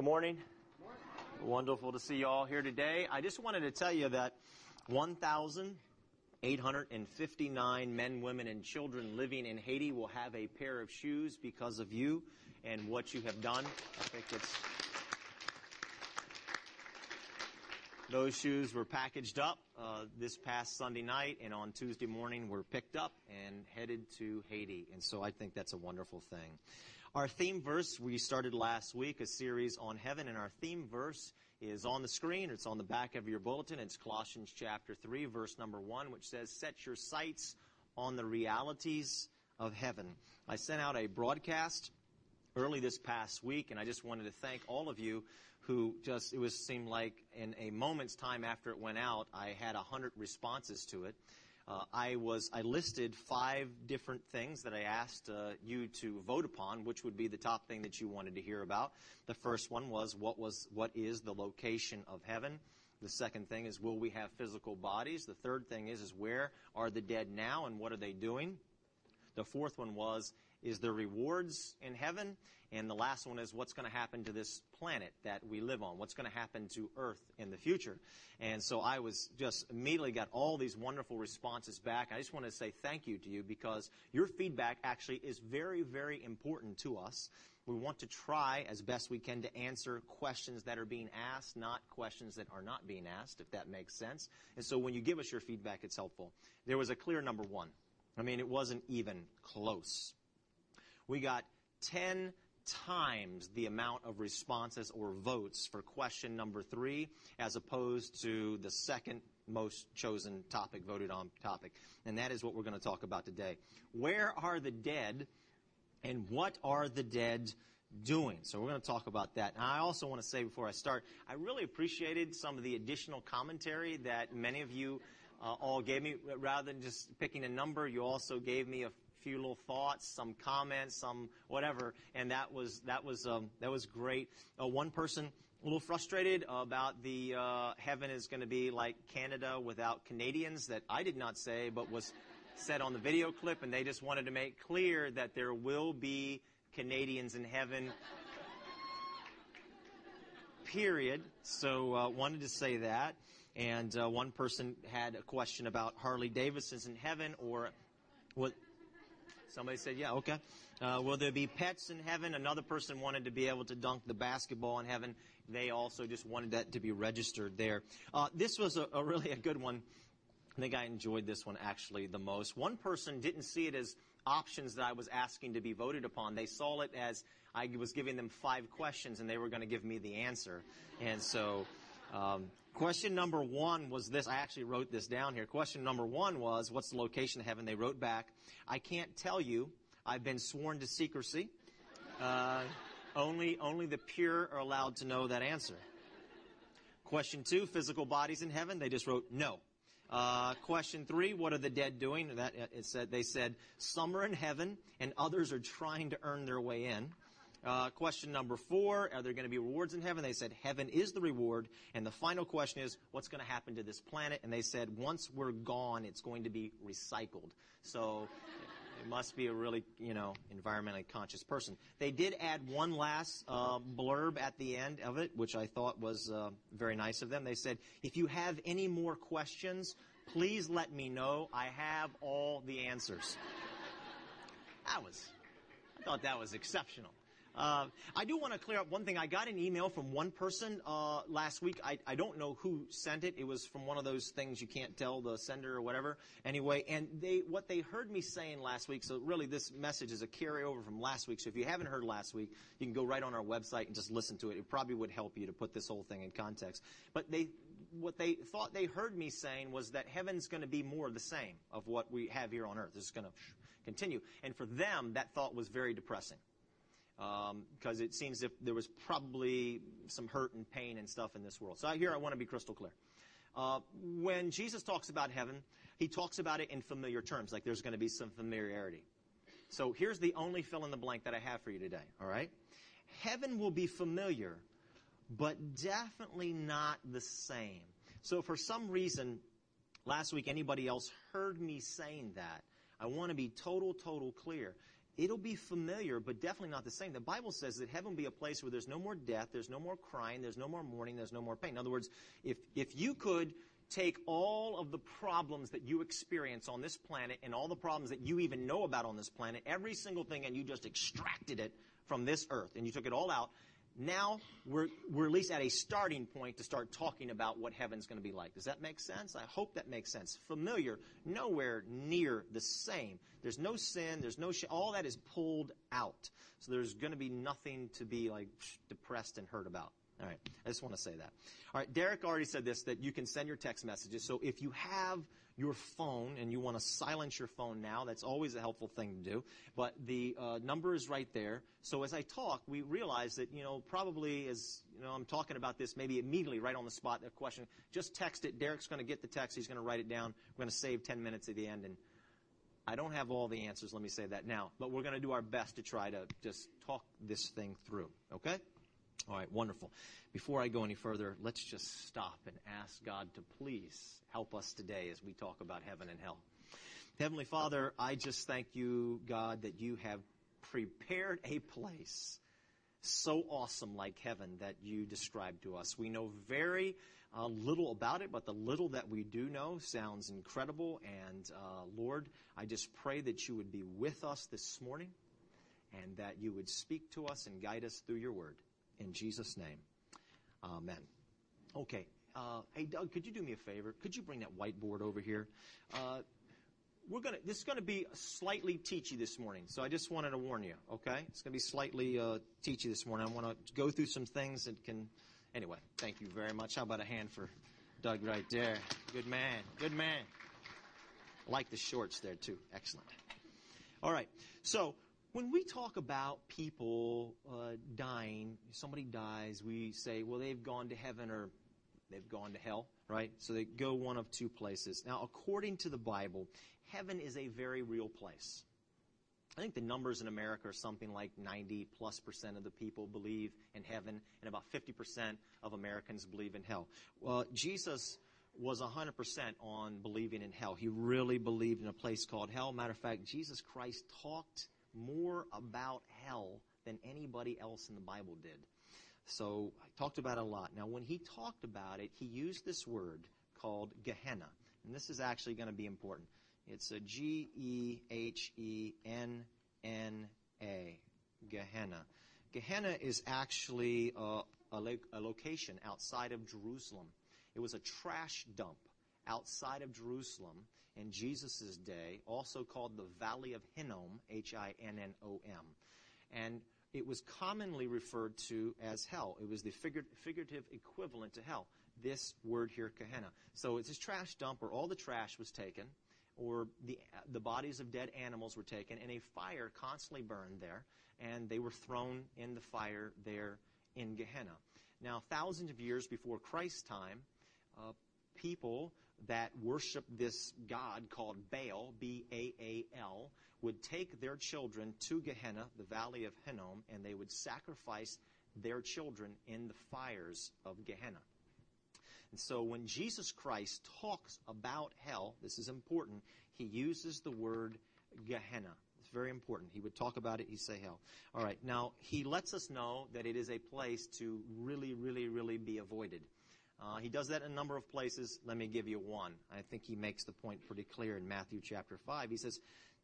Good morning. Wonderful to see you all here today. I just wanted to tell you that 1,859 men, women, and children living in Haiti will have a pair of shoes because of you and what you have done. I think it's. Those shoes were packaged up uh, this past Sunday night, and on Tuesday morning were picked up and headed to Haiti. And so I think that's a wonderful thing. Our theme verse, we started last week a series on heaven, and our theme verse is on the screen. It's on the back of your bulletin. It's Colossians chapter 3, verse number 1, which says, Set your sights on the realities of heaven. I sent out a broadcast early this past week, and I just wanted to thank all of you who just, it was seemed like in a moment's time after it went out, I had a hundred responses to it. Uh, I was, I listed five different things that I asked uh, you to vote upon, which would be the top thing that you wanted to hear about. The first one was what was, what is the location of heaven? The second thing is, will we have physical bodies? The third thing is, is where are the dead now and what are they doing? The fourth one was, is there rewards in heaven? And the last one is, what's going to happen to this planet that we live on? What's going to happen to Earth in the future? And so I was just immediately got all these wonderful responses back. I just want to say thank you to you because your feedback actually is very, very important to us. We want to try as best we can to answer questions that are being asked, not questions that are not being asked, if that makes sense. And so when you give us your feedback, it's helpful. There was a clear number one. I mean, it wasn't even close. We got 10 times the amount of responses or votes for question number three as opposed to the second most chosen topic, voted on topic. And that is what we're going to talk about today. Where are the dead and what are the dead doing? So we're going to talk about that. And I also want to say before I start, I really appreciated some of the additional commentary that many of you uh, all gave me. Rather than just picking a number, you also gave me a few little thoughts, some comments, some whatever, and that was that was um, that was great. Uh, one person a little frustrated about the uh, heaven is going to be like Canada without Canadians. That I did not say, but was said on the video clip, and they just wanted to make clear that there will be Canadians in heaven. Period. So uh, wanted to say that. And uh, one person had a question about Harley Davidson's in heaven, or what? Somebody said, "Yeah, okay." Uh, will there be pets in heaven? Another person wanted to be able to dunk the basketball in heaven. They also just wanted that to be registered there. Uh, this was a, a really a good one. I think I enjoyed this one actually the most. One person didn't see it as options that I was asking to be voted upon. They saw it as I was giving them five questions and they were going to give me the answer. And so um, question number one was this. I actually wrote this down here. Question number one was, what's the location of heaven? They wrote back, I can't tell you. I've been sworn to secrecy. Uh, only, only the pure are allowed to know that answer. Question two, physical bodies in heaven. They just wrote no. Uh, question three, what are the dead doing? That it said they said some are in heaven and others are trying to earn their way in. Uh, question number four, are there going to be rewards in heaven? They said heaven is the reward. And the final question is, what's going to happen to this planet? And they said once we're gone, it's going to be recycled. So it must be a really, you know, environmentally conscious person. They did add one last uh, blurb at the end of it, which I thought was uh, very nice of them. They said, if you have any more questions, please let me know. I have all the answers. That was, I thought that was exceptional. Uh, I do want to clear up one thing. I got an email from one person uh, last week. I, I don't know who sent it. It was from one of those things you can't tell the sender or whatever. Anyway, and they what they heard me saying last week. So really, this message is a carryover from last week. So if you haven't heard last week, you can go right on our website and just listen to it. It probably would help you to put this whole thing in context. But they what they thought they heard me saying was that heaven's going to be more the same of what we have here on earth. It's going to continue. And for them, that thought was very depressing because um, it seems if there was probably some hurt and pain and stuff in this world. So here I want to be crystal clear. Uh, when Jesus talks about heaven, he talks about it in familiar terms, like there's going to be some familiarity. So here's the only fill in the blank that I have for you today, all right? Heaven will be familiar, but definitely not the same. So for some reason, last week anybody else heard me saying that, I want to be total, total clear it'll be familiar, but definitely not the same. The Bible says that heaven will be a place where there's no more death, there's no more crying, there's no more mourning, there's no more pain. In other words, if, if you could take all of the problems that you experience on this planet and all the problems that you even know about on this planet, every single thing, and you just extracted it from this earth and you took it all out, now we're, we're at least at a starting point to start talking about what heaven's going to be like. Does that make sense? I hope that makes sense. Familiar, nowhere near the same. There's no sin, there's no sh- all that is pulled out. So there's going to be nothing to be like depressed and hurt about. All right. I just want to say that. All right. Derek already said this, that you can send your text messages. So if you have your phone and you want to silence your phone now, that's always a helpful thing to do. But the uh, number is right there. So as I talk, we realize that, you know, probably as, you know, I'm talking about this maybe immediately right on the spot, the question, just text it. Derek's going to get the text. He's going to write it down. We're going to save 10 minutes at the end. And I don't have all the answers. Let me say that now. But we're going to do our best to try to just talk this thing through. Okay? All right, wonderful. Before I go any further, let's just stop and ask God to please help us today as we talk about heaven and hell. Heavenly Father, I just thank you, God, that you have prepared a place so awesome like heaven that you described to us. We know very uh, little about it, but the little that we do know sounds incredible. And uh, Lord, I just pray that you would be with us this morning and that you would speak to us and guide us through your word. In Jesus' name, amen. Okay. Uh, hey, Doug, could you do me a favor? Could you bring that whiteboard over here? Uh, we're gonna. This is gonna be slightly teachy this morning, so I just wanted to warn you. Okay, it's gonna be slightly uh, teachy this morning. I want to go through some things that can. Anyway, thank you very much. How about a hand for Doug right there? Good man. Good man. I like the shorts there too. Excellent. All right. So when we talk about people uh, dying, somebody dies, we say, well, they've gone to heaven or they've gone to hell, right? So they go one of two places. Now, according to the Bible, heaven is a very real place. I think the numbers in America are something like 90 plus percent of the people believe in heaven, and about 50 percent of Americans believe in hell. Well, Jesus was 100% on believing in hell. He really believed in a place called hell. Matter of fact, Jesus Christ talked more about hell than anybody else in the Bible did. So I talked about it a lot. Now, when he talked about it, he used this word called Gehenna. And this is actually going to be important. It's a G E H E N N A. Gehenna. Gehenna is actually a, a, lo- a location outside of Jerusalem. It was a trash dump outside of Jerusalem in Jesus' day, also called the Valley of Hinnom, H I N N O M. And it was commonly referred to as hell. It was the figur- figurative equivalent to hell. This word here, Gehenna. So it's this trash dump where all the trash was taken, or the, the bodies of dead animals were taken, and a fire constantly burned there, and they were thrown in the fire there in Gehenna. Now, thousands of years before Christ's time, uh, people that worship this god called Baal, B A A L, would take their children to Gehenna, the valley of Hinnom, and they would sacrifice their children in the fires of Gehenna. And so when Jesus Christ talks about hell, this is important, he uses the word Gehenna. It's very important. He would talk about it, he'd say hell. All right, now he lets us know that it is a place to really, really, really be avoided. Uh, he does that in a number of places. Let me give you one. I think he makes the point pretty clear in Matthew chapter 5. He says,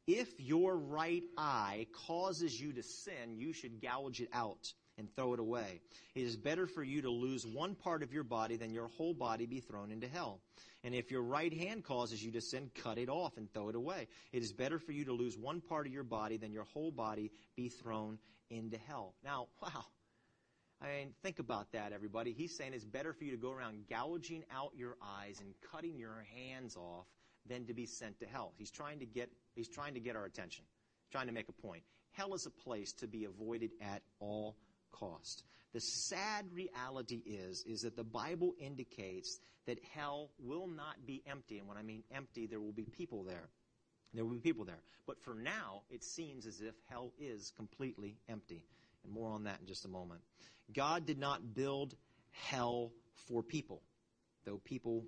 If your right eye causes you to sin, you should gouge it out and throw it away. It is better for you to lose one part of your body than your whole body be thrown into hell. And if your right hand causes you to sin, cut it off and throw it away. It is better for you to lose one part of your body than your whole body be thrown into hell. Now, wow. I mean, think about that, everybody. He's saying it's better for you to go around gouging out your eyes and cutting your hands off than to be sent to hell. He's trying to get, he's trying to get our attention, trying to make a point. Hell is a place to be avoided at all cost. The sad reality is, is that the Bible indicates that hell will not be empty. And when I mean empty, there will be people there. There will be people there. But for now, it seems as if hell is completely empty. And more on that in just a moment. God did not build hell for people, though people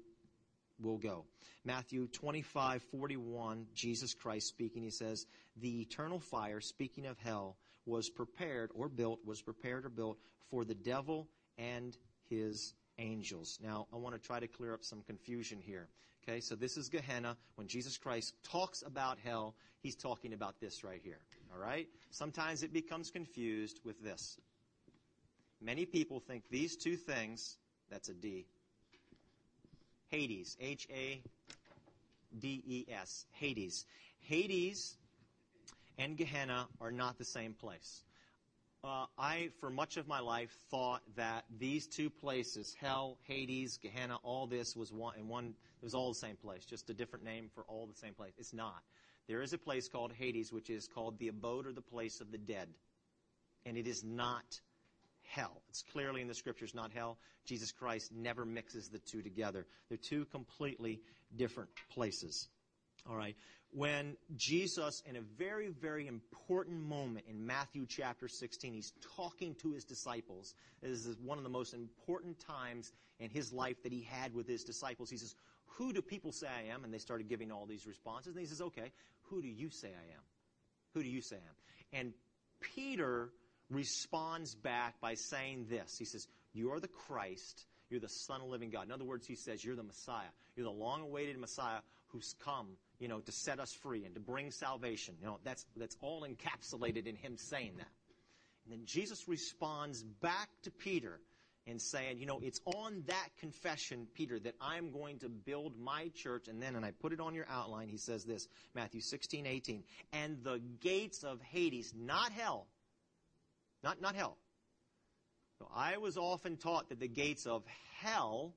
will go. Matthew 25, 41, Jesus Christ speaking, he says, The eternal fire, speaking of hell, was prepared or built, was prepared or built for the devil and his angels. Now, I want to try to clear up some confusion here. Okay, so this is Gehenna. When Jesus Christ talks about hell, he's talking about this right here. All right? Sometimes it becomes confused with this. Many people think these two things, that's a D, Hades, H A D E S, Hades. Hades and Gehenna are not the same place. Uh, I, for much of my life, thought that these two places, hell, Hades, Gehenna, all this was one, and one, it was all the same place, just a different name for all the same place. It's not. There is a place called Hades, which is called the abode or the place of the dead. And it is not hell. It's clearly in the scriptures not hell. Jesus Christ never mixes the two together. They're two completely different places. All right. When Jesus, in a very, very important moment in Matthew chapter 16, he's talking to his disciples. This is one of the most important times in his life that he had with his disciples. He says, Who do people say I am? And they started giving all these responses. And he says, Okay, who do you say I am? Who do you say I am? And Peter responds back by saying this. He says, You are the Christ. You're the Son of the living God. In other words, he says, You're the Messiah. You're the long awaited Messiah who's come, you know, to set us free and to bring salvation. You know, that's, that's all encapsulated in him saying that. And then Jesus responds back to Peter and saying, you know, it's on that confession, Peter, that I'm going to build my church. And then, and I put it on your outline, he says this, Matthew 16, 18. And the gates of Hades, not hell, not, not hell. So I was often taught that the gates of hell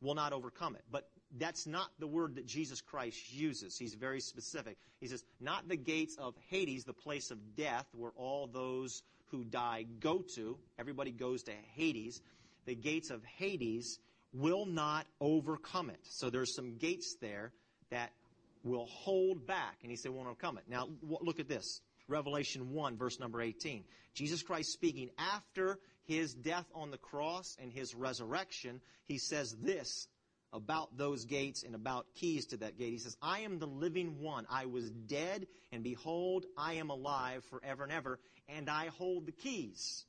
will not overcome it. But that's not the word that Jesus Christ uses. He's very specific. He says, not the gates of Hades, the place of death where all those who die go to. Everybody goes to Hades. The gates of Hades will not overcome it. So there's some gates there that will hold back. And he said, won't overcome it. Now, look at this. Revelation 1, verse number 18. Jesus Christ speaking after his death on the cross and his resurrection, he says this about those gates and about keys to that gate. He says, I am the living one. I was dead, and behold, I am alive forever and ever, and I hold the keys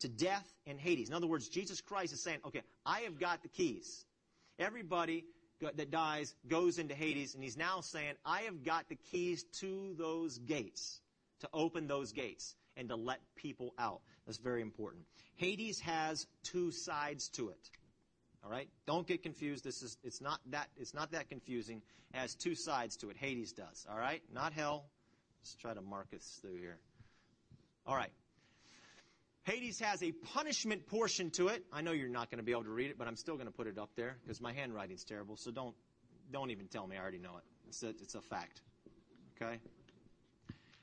to death and Hades. In other words, Jesus Christ is saying, okay, I have got the keys. Everybody that dies goes into Hades, and he's now saying, I have got the keys to those gates, to open those gates, and to let people out. That's very important. Hades has two sides to it. All right? Don't get confused. This is it's not that it's not that confusing. It has two sides to it. Hades does. All right? Not hell. Let's try to mark us through here. All right. Hades has a punishment portion to it. I know you're not going to be able to read it, but I'm still going to put it up there because my handwriting's terrible. So don't don't even tell me. I already know it. It's a, it's a fact. Okay.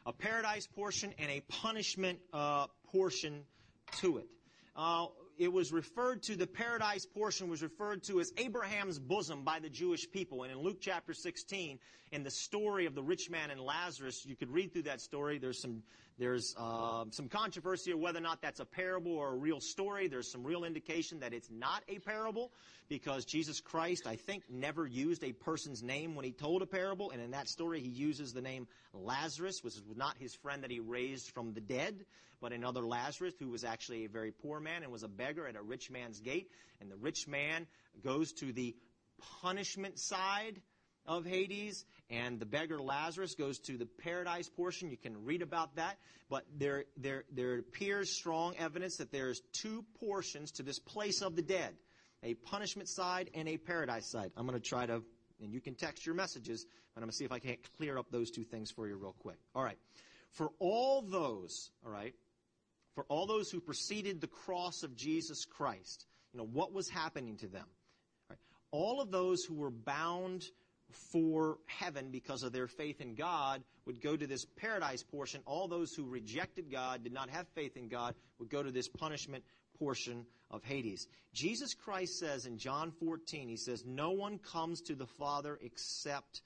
A paradise portion and a punishment uh, portion to it. Uh, it was referred to, the paradise portion was referred to as Abraham's bosom by the Jewish people. And in Luke chapter 16, in the story of the rich man and Lazarus, you could read through that story. There's some, there's uh, some controversy of whether or not that's a parable or a real story. There's some real indication that it's not a parable because Jesus Christ, I think, never used a person's name when he told a parable. And in that story, he uses the name Lazarus, which was not his friend that he raised from the dead, but another Lazarus who was actually a very poor man and was a beggar at a rich man's gate. And the rich man goes to the punishment side of Hades, and the beggar Lazarus goes to the paradise portion. You can read about that, but there, there, there appears strong evidence that there's two portions to this place of the dead a punishment side and a paradise side. I'm going to try to, and you can text your messages, but I'm going to see if I can't clear up those two things for you real quick. All right. For all those, all right, for all those who preceded the cross of Jesus Christ, you know, what was happening to them? All, right. all of those who were bound for heaven because of their faith in God would go to this paradise portion. All those who rejected God, did not have faith in God, would go to this punishment portion of Hades. Jesus Christ says in John 14, He says, No one comes to the Father except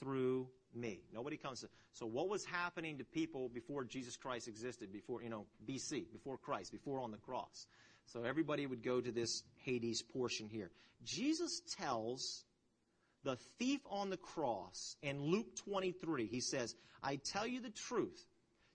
through me. Nobody comes to. So what was happening to people before Jesus Christ existed, before, you know, BC, before Christ, before on the cross? So everybody would go to this Hades portion here. Jesus tells the thief on the cross in Luke 23, he says, I tell you the truth.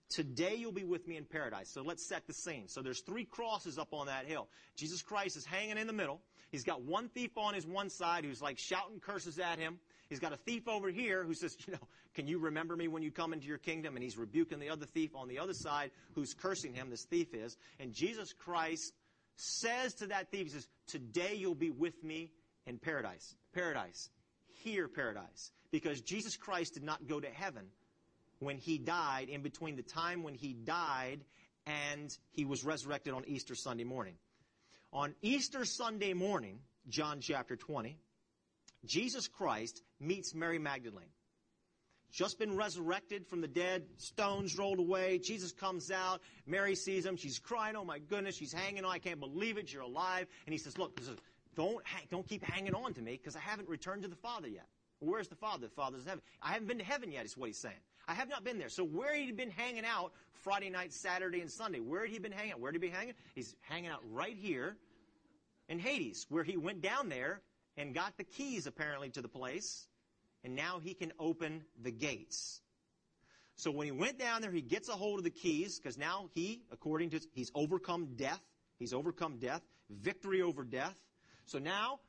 Today you'll be with me in paradise. So let's set the scene. So there's three crosses up on that hill. Jesus Christ is hanging in the middle. He's got one thief on his one side who's like shouting curses at him. He's got a thief over here who says, you know, can you remember me when you come into your kingdom? And he's rebuking the other thief on the other side who's cursing him. This thief is. And Jesus Christ says to that thief, he says, today you'll be with me in paradise. Paradise. Here, paradise. Because Jesus Christ did not go to heaven when he died, in between the time when he died and he was resurrected on Easter Sunday morning. On Easter Sunday morning, John chapter 20, Jesus Christ meets Mary Magdalene. Just been resurrected from the dead, stones rolled away. Jesus comes out. Mary sees him. She's crying, Oh my goodness, she's hanging on. I can't believe it. You're alive. And he says, Look, don't, don't keep hanging on to me because I haven't returned to the Father yet. Where's the Father? The Father's in heaven. I haven't been to heaven yet, is what he's saying. I have not been there. So where had he been hanging out Friday night, Saturday, and Sunday? Where had he been hanging out? Where did he be hanging? He's hanging out right here in Hades, where he went down there and got the keys, apparently, to the place, and now he can open the gates. So when he went down there, he gets a hold of the keys, because now he, according to, he's overcome death. He's overcome death, victory over death. So now,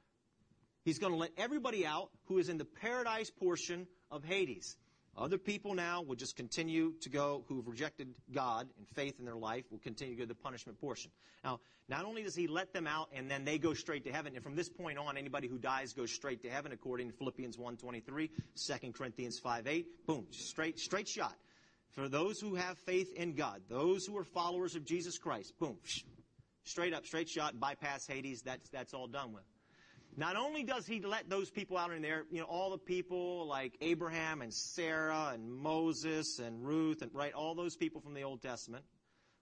he's going to let everybody out who is in the paradise portion of Hades. Other people now will just continue to go, who've rejected God and faith in their life, will continue to go to the punishment portion. Now, not only does he let them out and then they go straight to heaven, and from this point on, anybody who dies goes straight to heaven, according to Philippians 1.23, 2 Corinthians 5.8, boom, straight, straight shot. For those who have faith in God, those who are followers of Jesus Christ, boom, straight up, straight shot, bypass Hades, that's, that's all done with. Not only does he let those people out in there, you know, all the people like Abraham and Sarah and Moses and Ruth and right, all those people from the Old Testament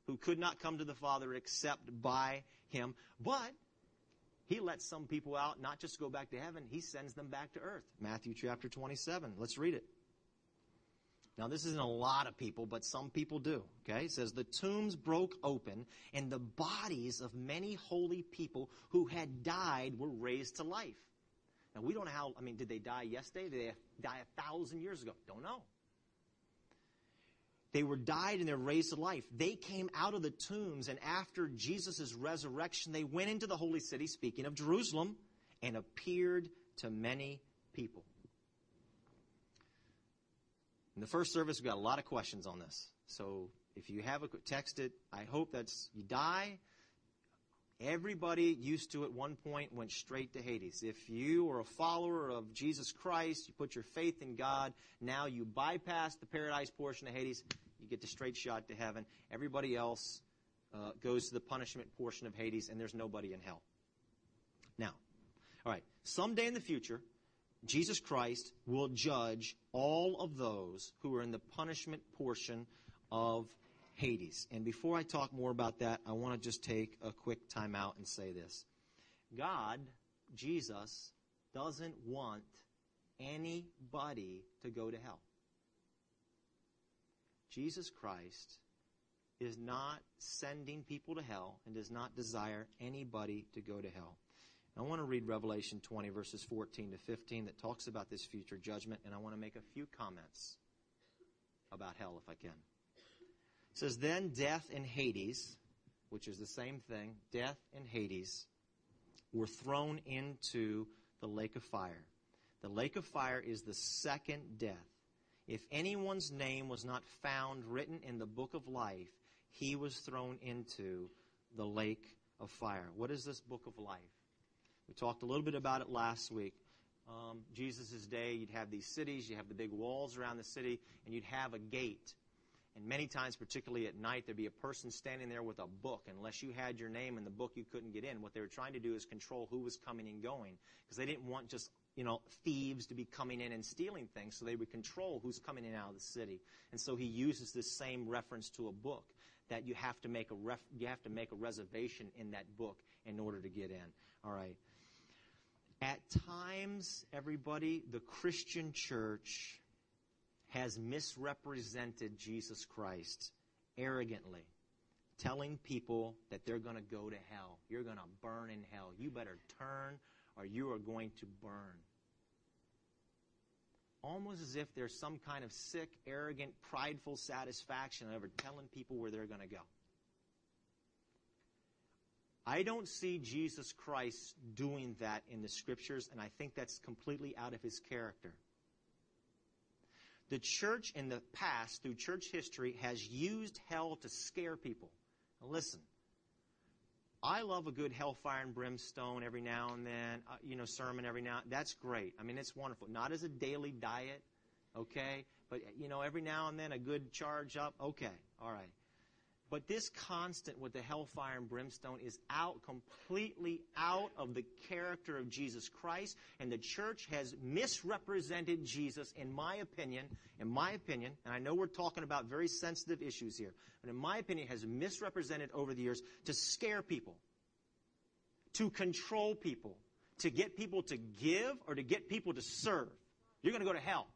who could not come to the Father except by him, but he lets some people out not just go back to heaven, he sends them back to earth. Matthew chapter 27. Let's read it. Now, this isn't a lot of people, but some people do. Okay? It says, The tombs broke open, and the bodies of many holy people who had died were raised to life. Now, we don't know how, I mean, did they die yesterday? Did they die a thousand years ago? Don't know. They were died and they're raised to life. They came out of the tombs, and after Jesus' resurrection, they went into the holy city, speaking of Jerusalem, and appeared to many people. In the first service, we got a lot of questions on this. So if you have a text it, I hope that's you die. Everybody used to at one point went straight to Hades. If you are a follower of Jesus Christ, you put your faith in God, now you bypass the paradise portion of Hades, you get the straight shot to heaven. Everybody else uh, goes to the punishment portion of Hades, and there's nobody in hell. Now, all right, someday in the future, Jesus Christ will judge all of those who are in the punishment portion of Hades. And before I talk more about that, I want to just take a quick time out and say this. God, Jesus, doesn't want anybody to go to hell. Jesus Christ is not sending people to hell and does not desire anybody to go to hell. I want to read Revelation 20, verses 14 to 15, that talks about this future judgment, and I want to make a few comments about hell if I can. It says, Then death and Hades, which is the same thing, death and Hades, were thrown into the lake of fire. The lake of fire is the second death. If anyone's name was not found written in the book of life, he was thrown into the lake of fire. What is this book of life? We talked a little bit about it last week. Um, Jesus' day, you'd have these cities, you have the big walls around the city, and you'd have a gate. And many times, particularly at night, there'd be a person standing there with a book. Unless you had your name in the book, you couldn't get in. What they were trying to do is control who was coming and going. Because they didn't want just, you know, thieves to be coming in and stealing things. So they would control who's coming in and out of the city. And so he uses this same reference to a book that you have to make a ref, you have to make a reservation in that book in order to get in. All right. At times, everybody, the Christian church has misrepresented Jesus Christ arrogantly, telling people that they're going to go to hell. You're going to burn in hell. You better turn or you are going to burn. Almost as if there's some kind of sick, arrogant, prideful satisfaction over telling people where they're going to go. I don't see Jesus Christ doing that in the scriptures, and I think that's completely out of his character. The church in the past, through church history, has used hell to scare people. Now listen, I love a good hellfire and brimstone every now and then, uh, you know, sermon every now. That's great. I mean, it's wonderful. Not as a daily diet, okay, but you know, every now and then a good charge up, okay, all right. But this constant with the hellfire and brimstone is out, completely out of the character of Jesus Christ. And the church has misrepresented Jesus, in my opinion, in my opinion, and I know we're talking about very sensitive issues here, but in my opinion, has misrepresented over the years to scare people, to control people, to get people to give or to get people to serve. You're going to go to hell.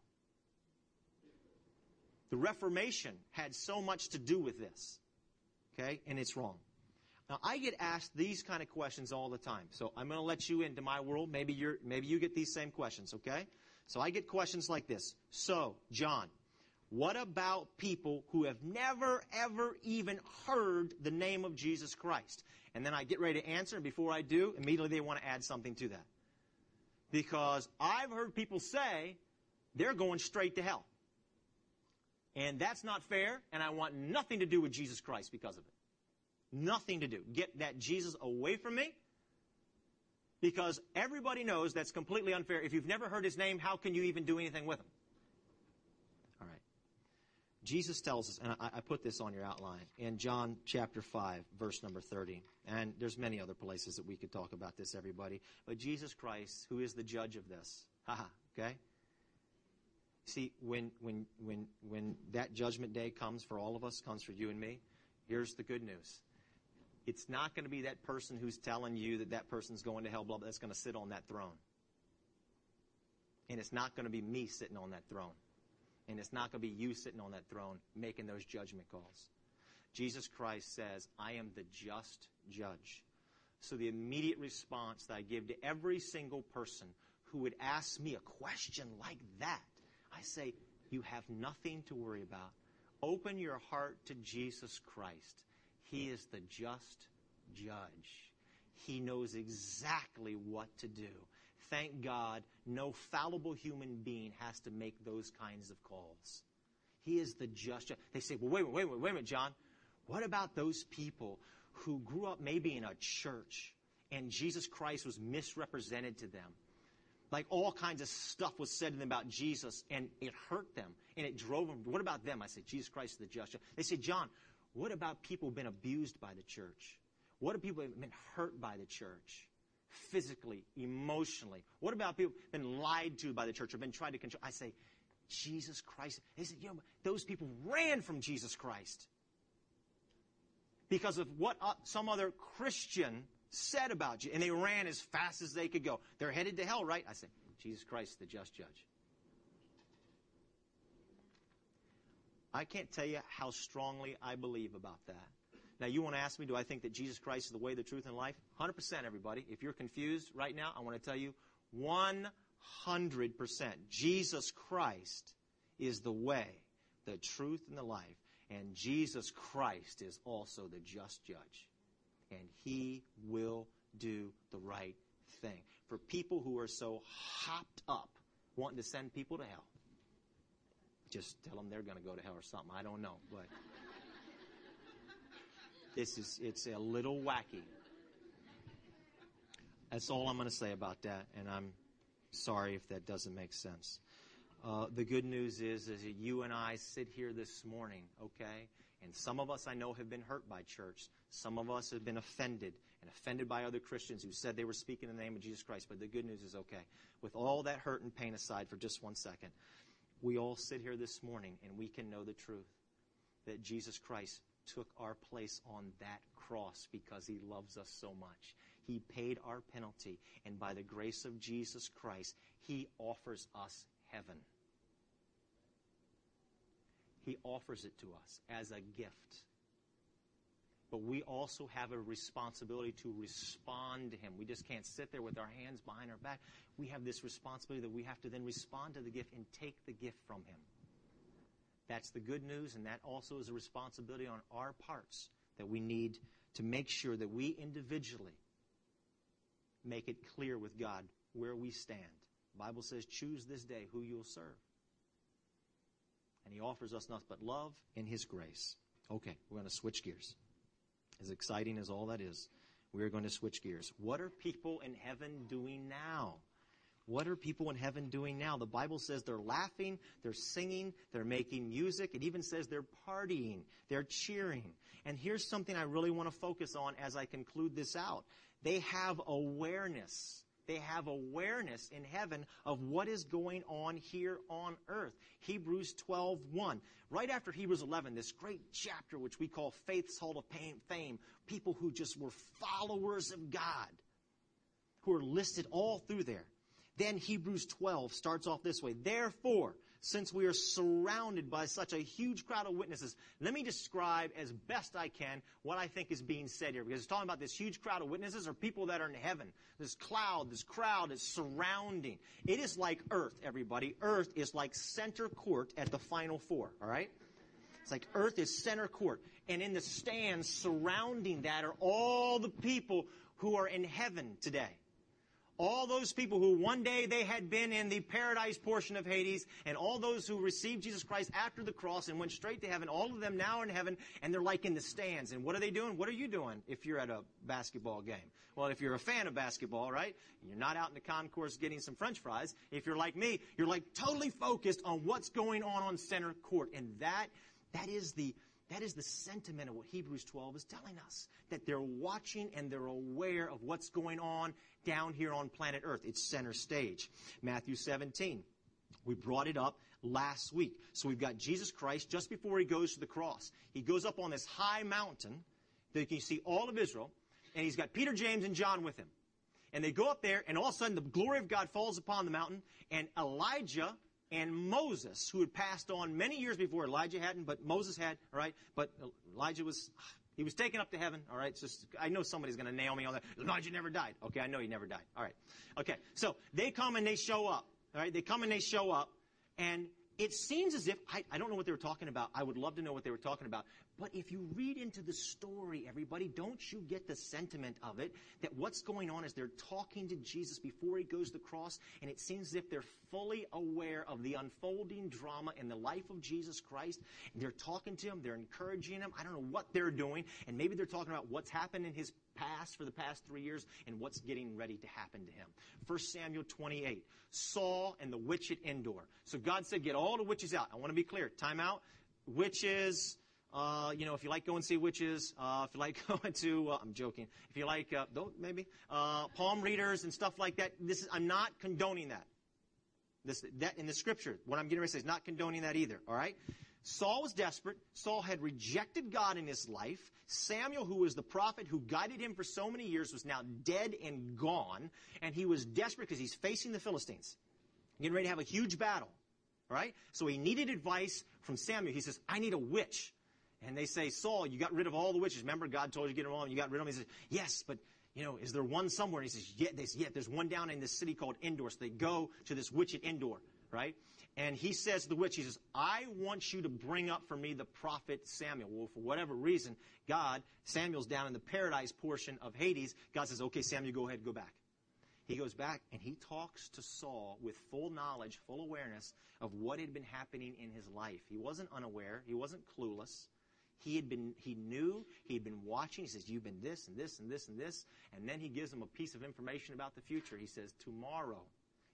The Reformation had so much to do with this okay? And it's wrong. Now, I get asked these kind of questions all the time. So I'm going to let you into my world. Maybe you're, maybe you get these same questions, okay? So I get questions like this. So, John, what about people who have never, ever even heard the name of Jesus Christ? And then I get ready to answer, and before I do, immediately they want to add something to that. Because I've heard people say they're going straight to hell. And that's not fair, and I want nothing to do with Jesus Christ because of it. Nothing to do. Get that Jesus away from me because everybody knows that's completely unfair. If you've never heard his name, how can you even do anything with him? All right. Jesus tells us, and I, I put this on your outline, in John chapter 5, verse number 30. And there's many other places that we could talk about this, everybody. But Jesus Christ, who is the judge of this, haha, okay? See, when, when, when, when that judgment day comes for all of us, comes for you and me, here's the good news. It's not going to be that person who's telling you that that person's going to hell, blah, blah, that's going to sit on that throne. And it's not going to be me sitting on that throne. And it's not going to be you sitting on that throne making those judgment calls. Jesus Christ says, I am the just judge. So the immediate response that I give to every single person who would ask me a question like that I say, you have nothing to worry about. Open your heart to Jesus Christ. He is the just judge. He knows exactly what to do. Thank God, no fallible human being has to make those kinds of calls. He is the just judge. They say, well, wait, wait, wait, wait a minute, John. What about those people who grew up maybe in a church and Jesus Christ was misrepresented to them? Like all kinds of stuff was said to them about Jesus, and it hurt them, and it drove them. What about them? I said, Jesus Christ is the just. They said, John, what about people who've been abused by the church? What about people who've been hurt by the church? Physically, emotionally. What about people who've been lied to by the church or been tried to control? I say, Jesus Christ. They said, you know, those people ran from Jesus Christ because of what uh, some other Christian said about you. And they ran as fast as they could go. They're headed to hell, right? I say, Jesus Christ, the just judge. I can't tell you how strongly I believe about that. Now, you want to ask me, do I think that Jesus Christ is the way, the truth, and life? 100%, everybody. If you're confused right now, I want to tell you 100%. Jesus Christ is the way, the truth, and the life. And Jesus Christ is also the just judge and he will do the right thing. For people who are so hopped up wanting to send people to hell, just tell them they're going to go to hell or something. I don't know, but this is it's a little wacky. That's all I'm going to say about that, and I'm sorry if that doesn't make sense. Uh, the good news is, is that you and I sit here this morning, okay, and some of us I know have been hurt by church. Some of us have been offended and offended by other Christians who said they were speaking in the name of Jesus Christ. But the good news is okay. With all that hurt and pain aside for just one second, we all sit here this morning and we can know the truth that Jesus Christ took our place on that cross because he loves us so much. He paid our penalty, and by the grace of Jesus Christ, he offers us heaven. He offers it to us as a gift. but we also have a responsibility to respond to Him. We just can't sit there with our hands behind our back. We have this responsibility that we have to then respond to the gift and take the gift from Him. That's the good news, and that also is a responsibility on our parts that we need to make sure that we individually make it clear with God where we stand. The Bible says, choose this day who you'll serve. And He offers us nothing but love and His grace. Okay, we're going to switch gears. As exciting as all that is, we are going to switch gears. What are people in heaven doing now? What are people in heaven doing now? The Bible says they're laughing, they're singing, they're making music. It even says they're partying, they're cheering. And here's something I really want to focus on as I conclude this out. They have awareness. They have awareness in heaven of what is going on here on earth. Hebrews 12, 1. Right after Hebrews 11, this great chapter which we call Faith's Hall of Fame, people who just were followers of God, who are listed all through there. Then Hebrews 12 starts off this way. Therefore, since we are surrounded by such a huge crowd of witnesses, let me describe as best I can what I think is being said here. Because it's talking about this huge crowd of witnesses or people that are in heaven. This cloud, this crowd is surrounding. It is like earth, everybody. Earth is like center court at the final four, all right? It's like earth is center court. And in the stands surrounding that are all the people who are in heaven today all those people who one day they had been in the paradise portion of Hades, and all those who received Jesus Christ after the cross and went straight to heaven, all of them now are in heaven, and they're like in the stands. And what are they doing? What are you doing if you're at a basketball game? Well, if you're a fan of basketball, right? You're not out in the concourse getting some french fries. If you're like me, you're like totally focused on what's going on on center court. And that, that is the, that is the sentiment of what Hebrews 12 is telling us. That they're watching and they're aware of what's going on down here on planet Earth. It's center stage. Matthew 17. We brought it up last week. So we've got Jesus Christ just before he goes to the cross. He goes up on this high mountain that you can see all of Israel, and he's got Peter, James, and John with him. And they go up there, and all of a sudden the glory of God falls upon the mountain, and Elijah and Moses, who had passed on many years before. Elijah hadn't, but Moses had, all right? But Elijah was, he was taken up to heaven, all right? Just, I know somebody's going to nail me on that. Elijah never died. Okay, I know he never died. All right. Okay, so they come and they show up, all right? They come and they show up, and it seems as if, I, I don't know what they were talking about. I would love to know what they were talking about. But if you read into the story, everybody, don't you get the sentiment of it that what's going on is they're talking to Jesus before he goes to the cross, and it seems as if they're fully aware of the unfolding drama in the life of Jesus Christ. They're talking to him, they're encouraging him. I don't know what they're doing, and maybe they're talking about what's happened in his past for the past three years and what's getting ready to happen to him. 1 Samuel 28, Saul and the witch at Endor. So God said, get all the witches out. I want to be clear. Time out. Witches, uh, you know, if you like going to see witches, uh, if you like going to, uh, I'm joking. If you like, uh, don't maybe uh, palm readers and stuff like that. This is, I'm not condoning that. This that in the scripture, what I'm getting ready to say is not condoning that either. All right. Saul was desperate. Saul had rejected God in his life. Samuel, who was the prophet who guided him for so many years, was now dead and gone. And he was desperate because he's facing the Philistines. Getting ready to have a huge battle. All right? So he needed advice from Samuel. He says, I need a witch. And they say, Saul, you got rid of all the witches. Remember, God told you to get them all, and you got rid of them. He says, Yes, but you know, is there one somewhere? And he says, yeah, say, yeah, there's one down in this city called Endor. So they go to this witch at Endor, right? And he says to the witch, he says, I want you to bring up for me the prophet Samuel. Well, for whatever reason, God, Samuel's down in the paradise portion of Hades. God says, okay, Samuel, go ahead, go back. He goes back and he talks to Saul with full knowledge, full awareness of what had been happening in his life. He wasn't unaware. He wasn't clueless. He had been, he knew, he had been watching. He says, you've been this and this and this and this. And then he gives him a piece of information about the future. He says, tomorrow,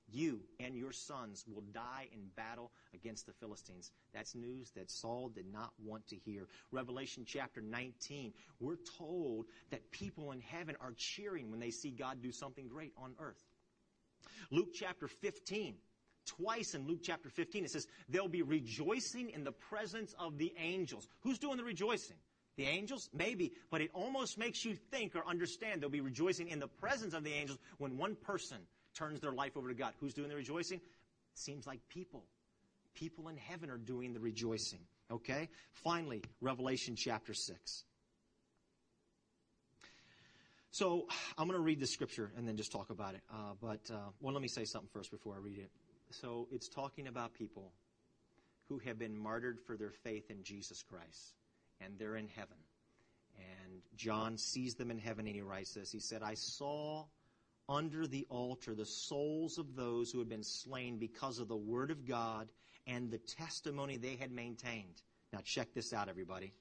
you and your sons will die in battle against the Philistines. That's news that Saul did not want to hear. Revelation chapter 19, we're told that people in heaven are cheering when they see God do something great on earth. Luke chapter 15, Twice in Luke chapter 15, it says, they'll be rejoicing in the presence of the angels. Who's doing the rejoicing? The angels? Maybe, but it almost makes you think or understand they'll be rejoicing in the presence of the angels when one person turns their life over to God. Who's doing the rejoicing? Seems like people. People in heaven are doing the rejoicing. Okay? Finally, Revelation chapter 6. So I'm going to read the scripture and then just talk about it. Uh, but, uh, well, let me say something first before I read it. So it's talking about people who have been martyred for their faith in Jesus Christ, and they're in heaven. And John sees them in heaven, and he writes this. He said, I saw under the altar the souls of those who had been slain because of the word of God and the testimony they had maintained. Now, check this out, everybody.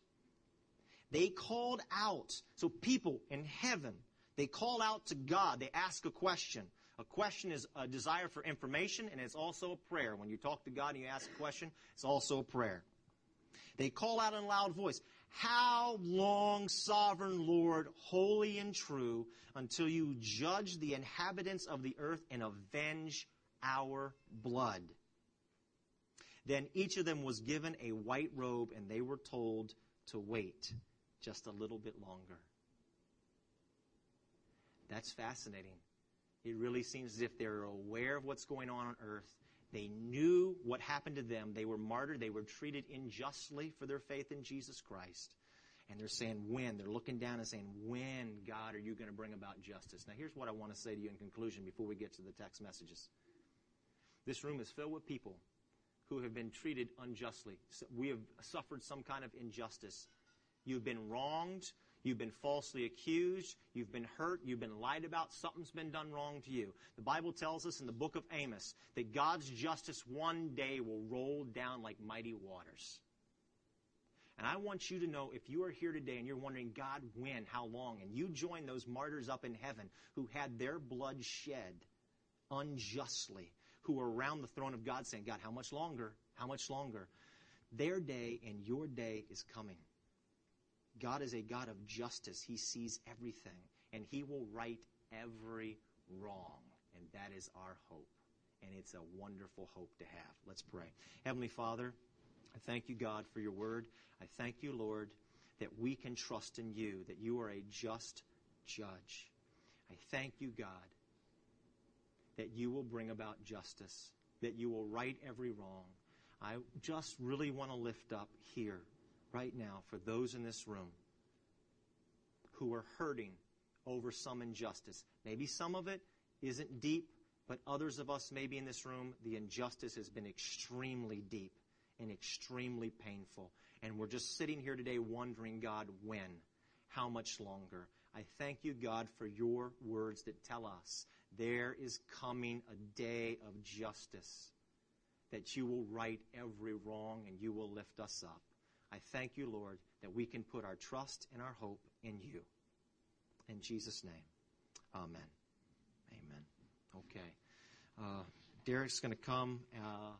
They called out. So, people in heaven, they call out to God. They ask a question. A question is a desire for information, and it's also a prayer. When you talk to God and you ask a question, it's also a prayer. They call out in a loud voice, How long, sovereign Lord, holy and true, until you judge the inhabitants of the earth and avenge our blood? Then each of them was given a white robe, and they were told to wait just a little bit longer. That's fascinating. It really seems as if they're aware of what's going on on earth. They knew what happened to them. They were martyred. They were treated unjustly for their faith in Jesus Christ. And they're saying, when? They're looking down and saying, when, God, are you going to bring about justice? Now, here's what I want to say to you in conclusion before we get to the text messages. This room is filled with people who have been treated unjustly. We have suffered some kind of injustice. You've been wronged. You've been falsely accused. You've been hurt. You've been lied about. Something's been done wrong to you. The Bible tells us in the book of Amos that God's justice one day will roll down like mighty waters. And I want you to know if you are here today and you're wondering, God, when, how long, and you join those martyrs up in heaven who had their blood shed unjustly, who are around the throne of God saying, God, how much longer? How much longer? Their day and your day is coming. God is a God of justice. He sees everything, and He will right every wrong. And that is our hope. And it's a wonderful hope to have. Let's pray. Heavenly Father, I thank you, God, for your word. I thank you, Lord, that we can trust in you, that you are a just judge. I thank you, God, that you will bring about justice, that you will right every wrong. I just really want to lift up here right now for those in this room who are hurting over some injustice. Maybe some of it isn't deep, but others of us, maybe in this room, the injustice has been extremely deep and extremely painful. And we're just sitting here today wondering, God, when? How much longer? I thank you, God, for your words that tell us there is coming a day of justice, that you will right every wrong and you will lift us up. I thank you, Lord, that we can put our trust and our hope in you. In Jesus' name, amen. Amen. Okay. Uh, Derek's going to come. Uh,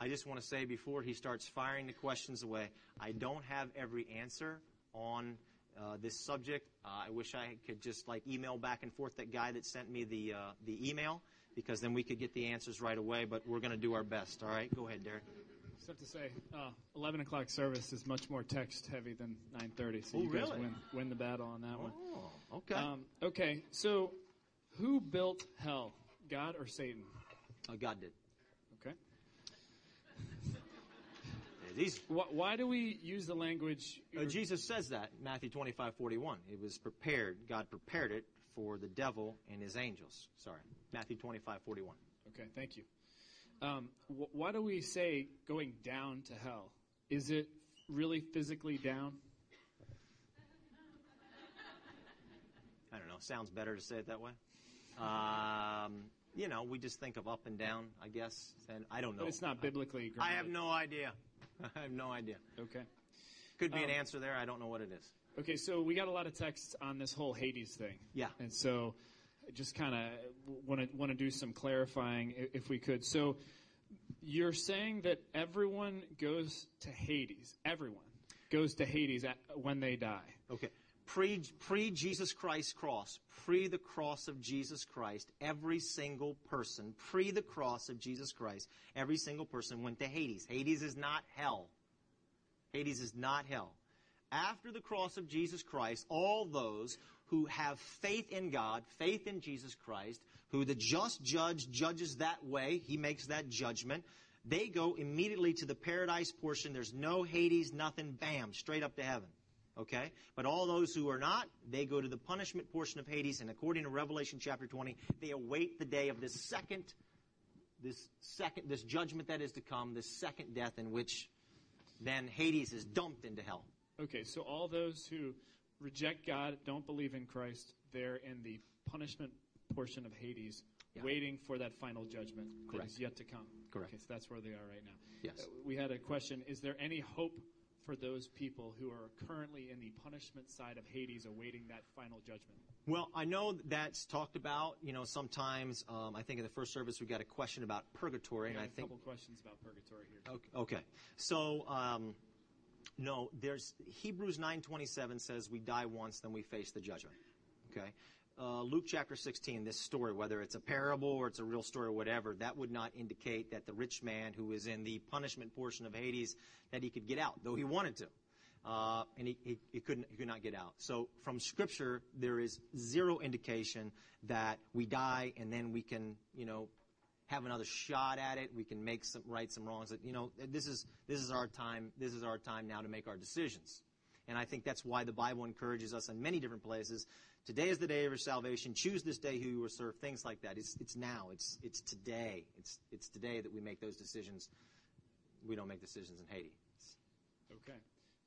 I just want to say before he starts firing the questions away, I don't have every answer on uh, this subject. Uh, I wish I could just like email back and forth that guy that sent me the uh, the email because then we could get the answers right away. But we're going to do our best. All right, go ahead, Derek have to say, uh, 11 o'clock service is much more text heavy than 9:30, so oh, you guys really? win, win the battle on that oh, one. Okay. Um, okay. So, who built hell, God or Satan? Uh, God did. Okay. These, why, why, do we use the language? Uh, Jesus says that Matthew 25, 41. It was prepared. God prepared it for the devil and his angels. Sorry, Matthew 25, 41. Okay, thank you. Um, wh- why do we say going down to hell? Is it really physically down? I don't know. Sounds better to say it that way. Um, you know, we just think of up and down, I guess. And I don't know. But it's not biblically. I, I have no idea. I have no idea. Okay. Could be um, an answer there. I don't know what it is. Okay, so we got a lot of texts on this whole Hades thing. Yeah. And so just kind of want to want to do some clarifying if we could. So you're saying that everyone goes to Hades. Everyone goes to Hades at, when they die. Okay. Pre pre Jesus Christ cross, pre the cross of Jesus Christ, every single person, pre the cross of Jesus Christ, every single person went to Hades. Hades is not hell. Hades is not hell. After the cross of Jesus Christ, all those who have faith in God, faith in Jesus Christ, who the just judge judges that way, he makes that judgment. They go immediately to the paradise portion. There's no Hades, nothing, bam, straight up to heaven. Okay? But all those who are not, they go to the punishment portion of Hades, and according to Revelation chapter 20, they await the day of this second, this second, this judgment that is to come, this second death in which then Hades is dumped into hell. Okay, so all those who reject God, don't believe in Christ, they're in the punishment portion of Hades, Yeah. waiting for that final judgment that Correct. is yet to come. Correct. Okay, so that's where they are right now. Yes. Uh, we had a question Is there any hope for those people who are currently in the punishment side of Hades awaiting that final judgment? Well, I know that's talked about. You know, sometimes um, I think in the first service we got a question about purgatory, and I a think couple questions about purgatory here. Okay. okay. So, um, no, there's Hebrews 9:27 says we die once, then we face the judgment. Okay. Uh, Luke chapter 16, this story, whether it's a parable or it's a real story or whatever, that would not indicate that the rich man who is in the punishment portion of Hades that he could get out, though he wanted to. Uh, and he, he, he couldn't he could not get out. So from Scripture, there is zero indication that we die and then we can, you know, have another shot at it. We can make some right some wrongs. That you know, this is this is our time. This is our time now to make our decisions. And I think that's why the Bible encourages us in many different places. Today is the day of your salvation. Choose this day who you will serve. Things like that. It's it's now. It's it's today. It's it's today that we make those decisions. We don't make decisions in Hades. Okay.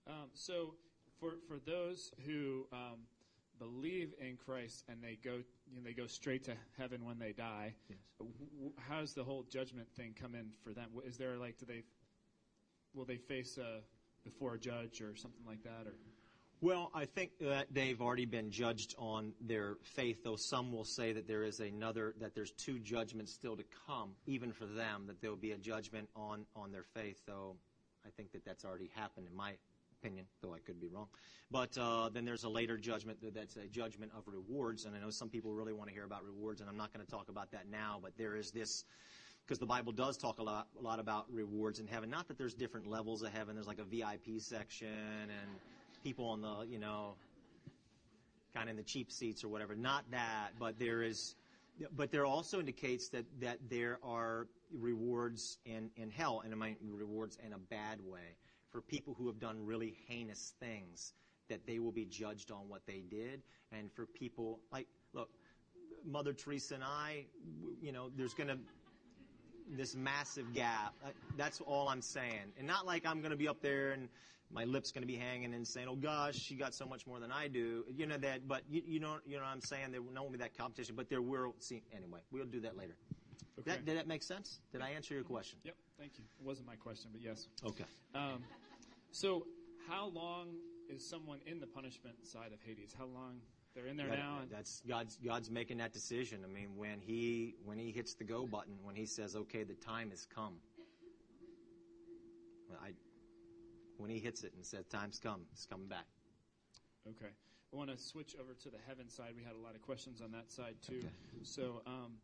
Um, so for for those who um, believe in Christ and they go you know, they go straight to heaven when they die, Yes. w- w- how does the whole judgment thing come in for them? Is there like do they will they face uh, before a judge or something like that or? Well, I think that they've already been judged on their faith, though some will say that there is another, that there's two judgments still to come, even for them, that there will be a judgment on, on their faith, though I think that that's already happened, in my opinion, though I could be wrong. But uh, then there's a later judgment that's a judgment of rewards, and I know some people really want to hear about rewards, and I'm not going to talk about that now, but there is this because the Bible does talk a lot, a lot about rewards in heaven. Not that there's different levels of heaven. There's like a VIP section and people on the, you know, kind of in the cheap seats or whatever. Not that, but there is, but there also indicates that that there are rewards in in hell, and I mean rewards in a bad way for people who have done really heinous things. That they will be judged on what they did, and for people like look, Mother Teresa and I, you know, there's going to this massive gap. Uh, That's all I'm saying. And not like I'm going to be up there and my lips going to be hanging and saying, "Oh gosh, she got so much more than I do." You know that, but you, you know, you know, what I'm saying there won't be that competition, but there will. See, anyway, we'll do that later. Okay. That, did that make sense? Did I answer your question? Yep. Thank you. It wasn't my question, but yes. Okay. Um, so, how long is someone in the punishment side of Hades? How long they're in there That- now? That's God's God's making that decision. I mean, when he when he hits the go button, when he says, "Okay, the time has come," I when he hits it and says, "Time's come," it's coming back. okay. I want to switch over to the heaven side. We had a lot of questions on that side too. Okay. So, um,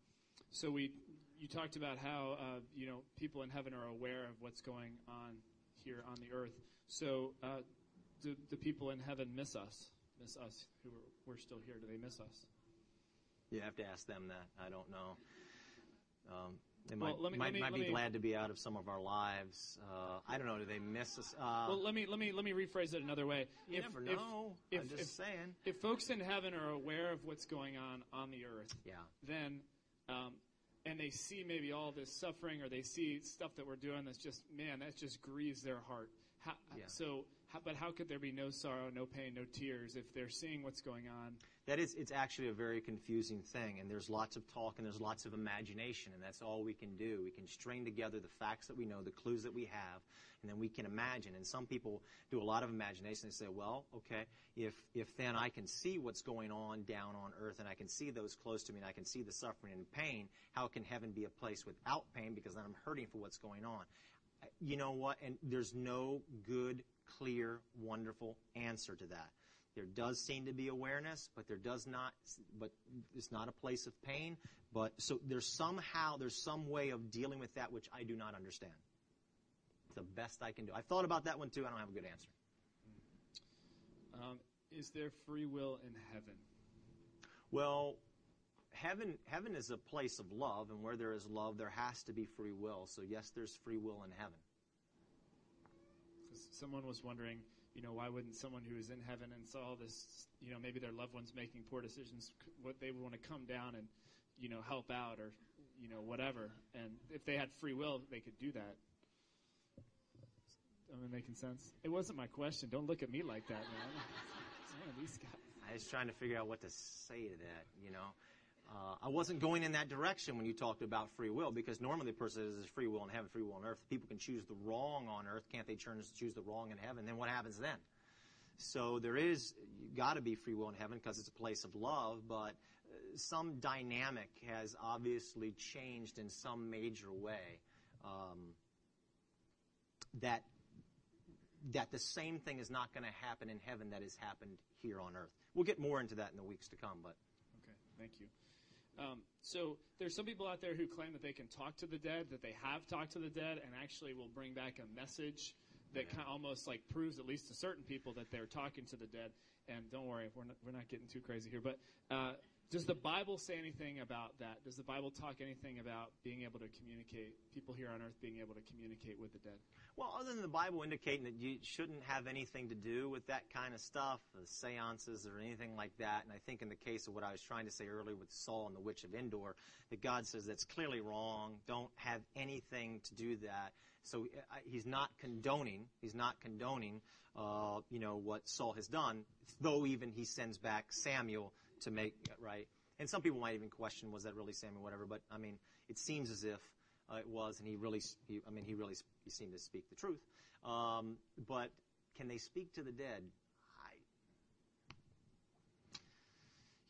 so we you talked about how uh, you know people in heaven are aware of what's going on here on the earth. So, uh, do the people in heaven miss us? Miss us who are, we're still here? Do they miss us? You have to ask them that. I don't know. Um, they Well, might, let me- might, me- might be me- glad to be out of some of our lives. Uh, I don't know. Do they miss us? Uh, Well, let me let me let me rephrase it another way. you if, never if- know. if- I'm just if- saying. if folks in heaven are aware of what's going on on the earth, Yeah. then um, and they see maybe all this suffering or they see stuff that we're doing that's just man that just grieves their heart how, Yeah. so how, but how could there be no sorrow no pain no tears if they're seeing what's going on That is, it's actually a very confusing thing, and there's lots of talk and there's lots of imagination, and that's all we can do. We can string together the facts that we know, the clues that we have, and then we can imagine. And some people do a lot of imagination. They say, well, okay, if, if then I can see what's going on down on earth, and I can see those close to me, and I can see the suffering and pain, how can heaven be a place without pain? Because then I'm hurting for what's going on. You know what? And there's no good, clear, wonderful answer to that. There does seem to be awareness, but there does not, but it's not a place of pain. But so there's somehow, there's some way of dealing with that which I do not understand. It's the best I can do. I've thought about that one too. I don't have a good answer. um, is there free will in heaven Well, heaven, heaven is a place of love, and where there is love, there has to be free will. So yes, there's free will in heaven. Someone was wondering you know, why wouldn't someone who is in heaven and saw this, you know, maybe their loved ones making poor decisions, what they would want to come down and, you know, help out or, you know, whatever. And if they had free will, they could do that. Am I making sense? It wasn't my question. Don't look at me like that, man. It's one of these guys. I was trying to figure out what to say to that, you know. Uh, I wasn't going in that direction when you talked about free will, because normally the person says free will in heaven, free will on earth. People can choose the wrong on earth. Can't they choose the wrong in heaven? Then what happens then? So there is, you got to be free will in heaven because it's a place of love, but uh, some dynamic has obviously changed in some major way. Um, that that the same thing is not going to happen in heaven that has happened here on earth. We'll get more into that in the weeks to come, but Okay, thank you. Um, so there's some people out there who claim that they can talk to the dead, that they have talked to the dead, and actually will bring back a message that kind of almost like proves, at least to certain people, that they're talking to the dead. And don't worry, we're not, we're not getting too crazy here. But uh, does the Bible say anything about that? Does the Bible talk anything about being able to communicate, people here on earth being able to communicate with the dead? Well, other than the Bible indicating that you shouldn't have anything to do with that kind of stuff, the seances or anything like that, and I think in the case of what I was trying to say earlier with Saul and the witch of Endor, that God says that's clearly wrong. Don't have anything to do that. So uh, he's not condoning. He's not condoning, uh, you know, what Saul has done. Though even he sends back Samuel to make right. And some people might even question, was that really Samuel? Whatever. But I mean, it seems as if uh, it was, and he really, he, I mean, he really he seemed to speak the truth. Um, but can they speak to the dead? I,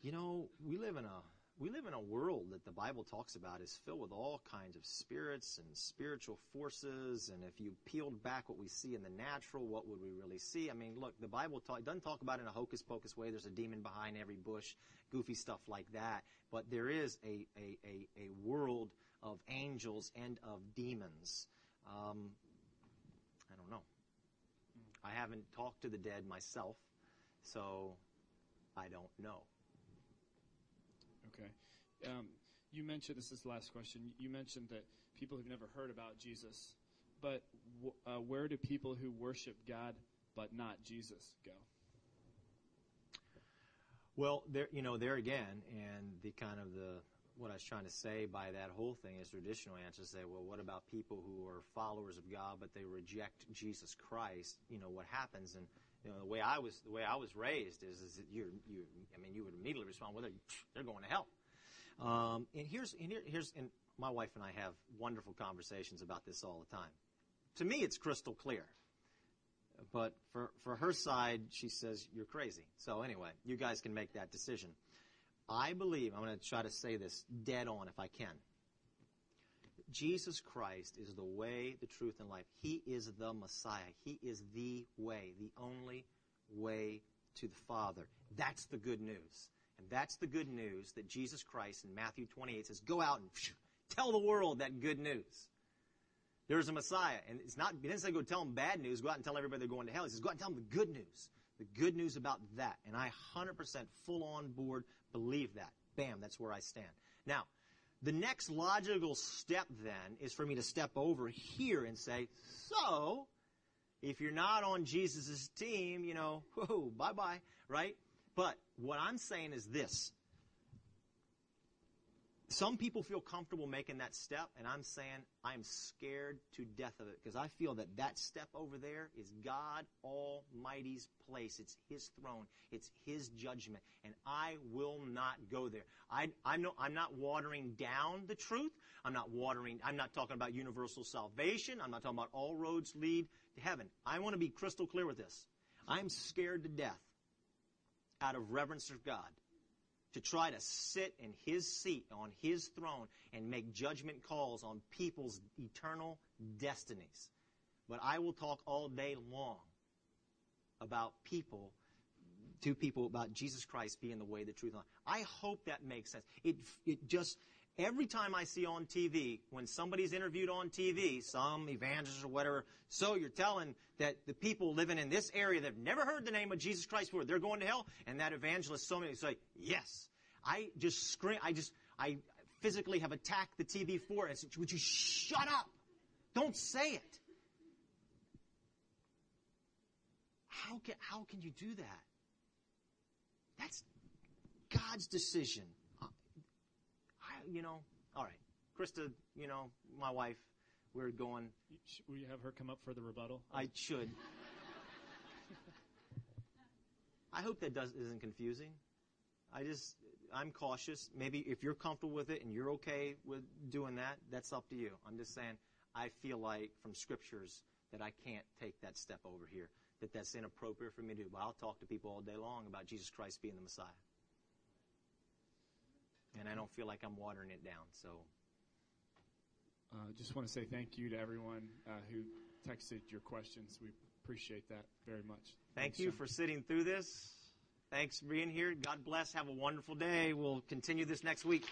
you know, we live in a we live in a world that the Bible talks about is filled with all kinds of spirits and spiritual forces. And if you peeled back what we see in the natural, what would we really see? I mean, look, the Bible talk, doesn't talk about it in a hocus pocus way. There's a demon behind every bush, goofy stuff like that. But there is a, a, a, a world of angels and of demons. Um, I don't know. I haven't talked to the dead myself, so I don't know. Um, you mentioned this is the last question. You mentioned that people who've never heard about Jesus, but w- uh, where do people who worship God but not Jesus go? Well, there, you know, there again, and the kind of the what I was trying to say by that whole thing is traditional answers say, well, what about people who are followers of God but they reject Jesus Christ? You know, what happens? And you know, the way I was the way I was raised is is that you you I mean you would immediately respond, well, they're going to hell. Um, and here's and here, here's and my wife and I have wonderful conversations about this all the time. To me, it's crystal clear. But for, for her side, she says, you're crazy. So anyway, you guys can make that decision. I believe, I'm going to try to say this dead on if I can. Jesus Christ is the way, the truth, and life. He is the Messiah. He is the way, the only way to the Father. That's the good news. And that's the good news that Jesus Christ in Matthew 28 says, go out and tell the world that good news. There's a Messiah. And it's not, he didn't say go tell them bad news, go out and tell everybody they're going to hell. He says, go out and tell them the good news. The good news about that. And I 100% full on board believe that. Bam, that's where I stand. Now, the next logical step then is for me to step over here and say, so, if you're not on Jesus' team, you know, whoa, bye bye, right? But what I'm saying is this. Some people feel comfortable making that step, and I'm saying I'm scared to death of it because I feel that that step over there is God Almighty's place. It's His throne. It's His judgment, and I will not go there. I, I'm, no, I'm not watering down the truth. I'm not watering. I'm not talking about universal salvation. I'm not talking about all roads lead to heaven. I want to be crystal clear with this. I'm scared to death out of reverence for God to try to sit in his seat on his throne and make judgment calls on people's eternal destinies. But I will talk all day long about people, to people about Jesus Christ being the way, the truth, and life. I hope that makes sense. It, it just, every time I see on TV, when somebody's interviewed on TV, some evangelist or whatever, so you're telling that the people living in this area that have never heard the name of Jesus Christ before, they're going to hell, and that evangelist, so many say, yes. I just scream, I just, I physically have attacked the TV for it. Said, would you shut up? Don't say it. How can, how can you do that? That's God's decision. You know, all right. Krista, you know, my wife, we're going. Will you have her come up for the rebuttal? I should. I hope that does, isn't confusing. I just, I'm cautious. Maybe if you're comfortable with it and you're okay with doing that, that's up to you. I'm just saying, I feel like from scriptures that I can't take that step over here, that that's inappropriate for me to do. But I'll talk to people all day long about Jesus Christ being the Messiah. And I don't feel like I'm watering it down, so. Uh, just want to say thank you to everyone uh, who texted your questions. We appreciate that very much. Thank Thanks, you for sitting through this. Thanks for being here. God bless. Have a wonderful day. We'll continue this next week.